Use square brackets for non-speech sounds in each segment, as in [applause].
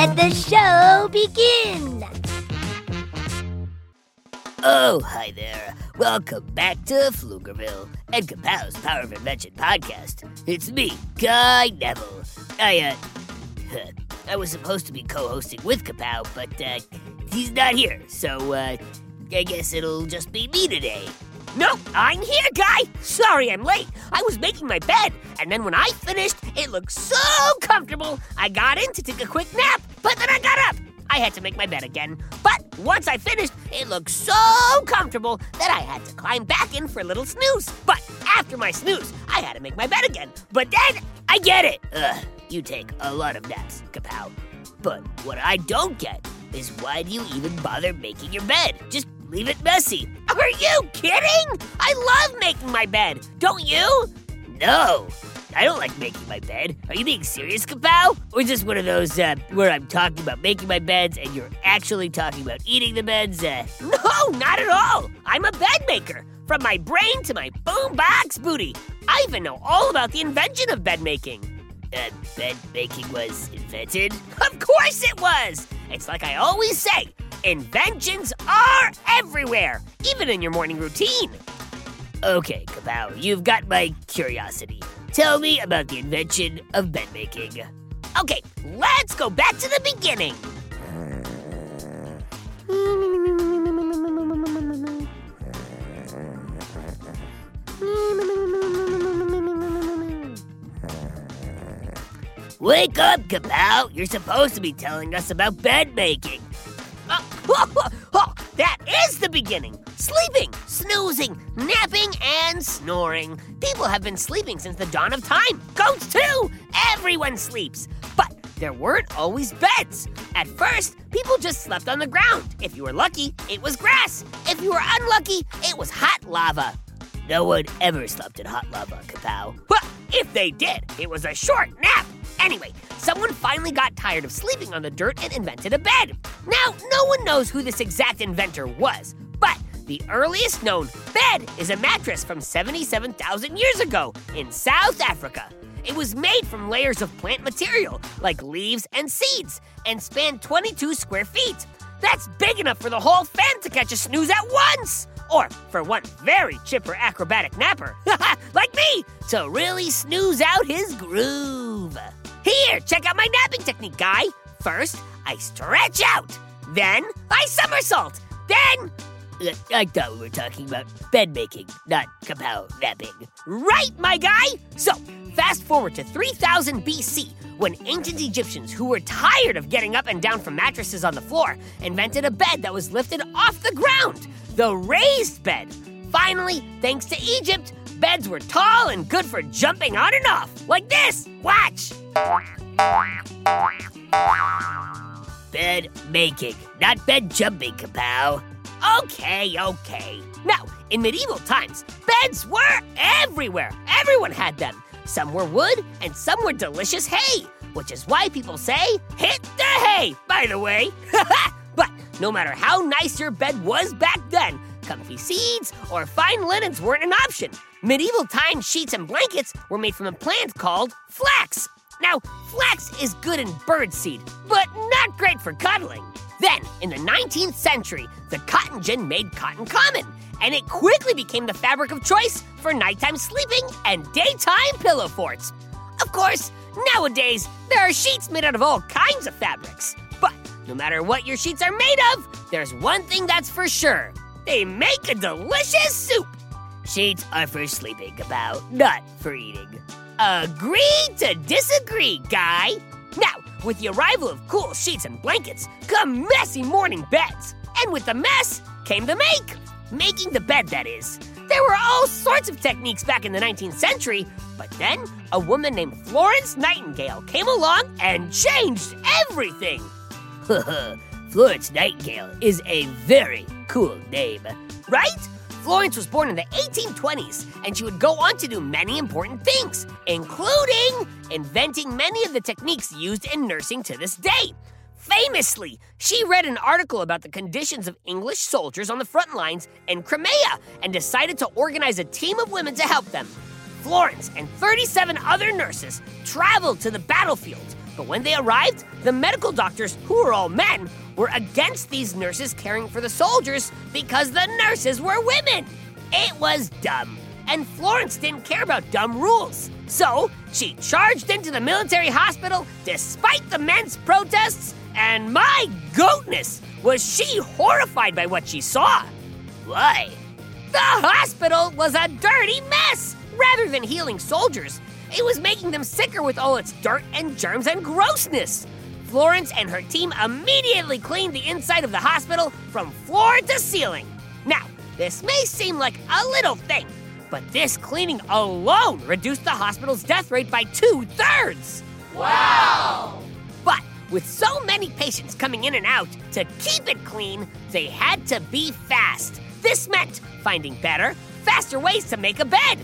Let the show begin. Oh, hi there. Welcome back to Pflugerville and Kapow's Power of Invention podcast. It's me, Guy Neville. I, uh, [laughs] I was supposed to be co-hosting with Kapow, but, uh, he's not here, so, uh, I guess it'll just be me today. No, I'm here, guy. Sorry I'm late. I was making my bed, and then when I finished, it looked so comfortable. I got in to take a quick nap, but then I got up. I had to make my bed again. But once I finished, it looked so comfortable that I had to climb back in for a little snooze. But after my snooze, I had to make my bed again. But then I get it. Ugh, you take a lot of naps, Kapow. But what I don't get is why do you even bother making your bed? Just leave it messy. Are you kidding? I love making my bed. Don't you? No, I don't like making my bed. Are you being serious, Kapow? Or is this one of those uh, where I'm talking about making my beds and you're actually talking about eating the beds? Uh, [laughs] No, not at all. I'm a bed maker. From my brain to my boombox booty. I even know all about the invention of bed making. uh, bed making was invented? [laughs] Of course it was. It's like I always say inventions are everywhere, even in your morning routine. Okay, Kapow, you've got my curiosity. Tell me about the invention of bed making. Okay, let's go back to the beginning. Wake up, Kapow! You're supposed to be telling us about bed making. Uh, [laughs] is the beginning. Sleeping, snoozing, napping, and snoring. People have been sleeping since the dawn of time. Goats too. Everyone sleeps. But there weren't always beds. At first, people just slept on the ground. If you were lucky, it was grass. If you were unlucky, it was hot lava. No one ever slept in hot lava, Kapow. Well, if they did, it was a short nap. Anyway, someone finally got tired of sleeping on the dirt and invented a bed. Now, no one knows who this exact inventor was, but the earliest known bed is a mattress from 77,000 years ago in South Africa. It was made from layers of plant material, like leaves and seeds, and spanned 22 square feet. That's big enough for the whole fam to catch a snooze at once! Or for one very chipper acrobatic napper, [laughs] like me, to really snooze out his groove. Here, check out my napping technique, guy. First, I stretch out. Then, I somersault. Then, Uh, I thought we were talking about bed making, not Kapow napping. Right, my guy! So, fast forward to 3000 BC, when ancient Egyptians who were tired of getting up and down from mattresses on the floor invented a bed that was lifted off the ground the raised bed. Finally, thanks to Egypt, beds were tall and good for jumping on and off, like this. Watch! Bed making, not bed jumping, Kapow. Okay, okay. Now, in medieval times, beds were everywhere. Everyone had them. Some were wood and some were delicious hay, which is why people say, hit the hay, by the way. [laughs] but no matter how nice your bed was back then, comfy seeds or fine linens weren't an option. Medieval times sheets and blankets were made from a plant called flax. Now, flax is good in birdseed, but not great for cuddling. Then, in the 19th century, the cotton gin made cotton common, and it quickly became the fabric of choice for nighttime sleeping and daytime pillow forts. Of course, nowadays, there are sheets made out of all kinds of fabrics. But no matter what your sheets are made of, there's one thing that's for sure they make a delicious soup. Sheets are for sleeping, about, not for eating. Agree to disagree, guy. Now, with the arrival of cool sheets and blankets come messy morning beds. And with the mess came the make. Making the bed, that is. There were all sorts of techniques back in the 19th century, but then a woman named Florence Nightingale came along and changed everything. [laughs] Florence Nightingale is a very cool name. Right? Florence was born in the 1820s, and she would go on to do many important things, including inventing many of the techniques used in nursing to this day. Famously, she read an article about the conditions of English soldiers on the front lines in Crimea and decided to organize a team of women to help them. Florence and 37 other nurses traveled to the battlefield, but when they arrived, the medical doctors, who were all men, were against these nurses caring for the soldiers because the nurses were women. It was dumb, and Florence didn't care about dumb rules. So she charged into the military hospital despite the men's protests, and my goatness, was she horrified by what she saw. Why? The hospital was a dirty mess! Rather than healing soldiers, it was making them sicker with all its dirt and germs and grossness. Florence and her team immediately cleaned the inside of the hospital from floor to ceiling. Now, this may seem like a little thing, but this cleaning alone reduced the hospital's death rate by two thirds. Wow! But with so many patients coming in and out, to keep it clean, they had to be fast. This meant finding better, faster ways to make a bed.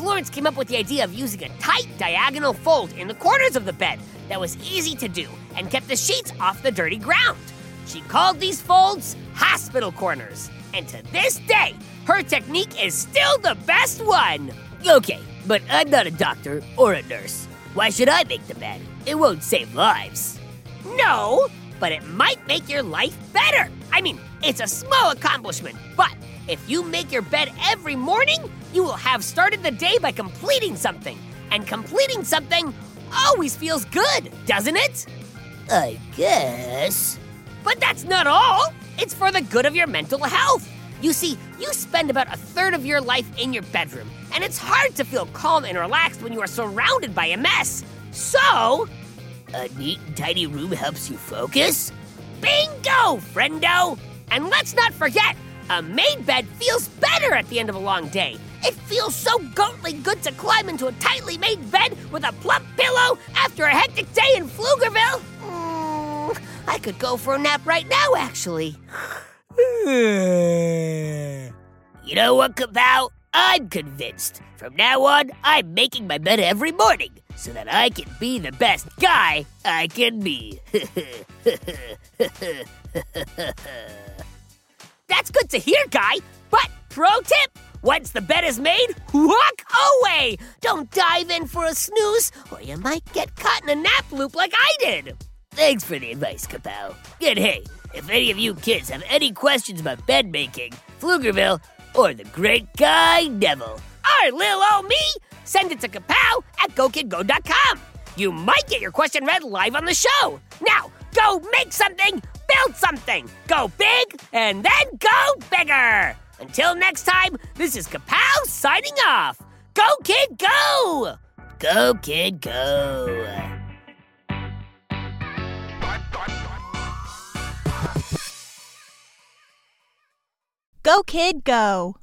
Florence came up with the idea of using a tight diagonal fold in the corners of the bed that was easy to do and kept the sheets off the dirty ground. She called these folds hospital corners, and to this day, her technique is still the best one. Okay, but I'm not a doctor or a nurse. Why should I make the bed? It won't save lives. No, but it might make your life better. I mean, it's a small accomplishment, but if you make your bed every morning, you will have started the day by completing something. And completing something always feels good, doesn't it? I guess. But that's not all. It's for the good of your mental health. You see, you spend about a third of your life in your bedroom, and it's hard to feel calm and relaxed when you are surrounded by a mess. So, A neat and tidy room helps you focus? bingo, friendo! And let's not forget, a made bed feels better at the end of a long day. It feels so goatly good to climb into a tightly made bed with a plump pillow after a hectic day in Pflugerville. Mm, I could go for a nap right now, actually. [sighs] You know what, Kapow? I'm convinced. From now on, I'm making my bed every morning so that I can be the best guy I can be. [laughs] That's good to hear, Guy. But pro tip once the bed is made, walk away. Don't dive in for a snooze, or you might get caught in a nap loop like I did. Thanks for the advice, Kapow. And hey, if any of you kids have any questions about bed making, Pflugerville, or the great guy Neville, Or lil old me, send it to kapow at gokidgo.com. You might get your question read live on the show. Now, go make something, build something, go big, and then go bigger. Until next time, this is Kapow signing off. Go, kid, go! go kid go. Go, kid, go.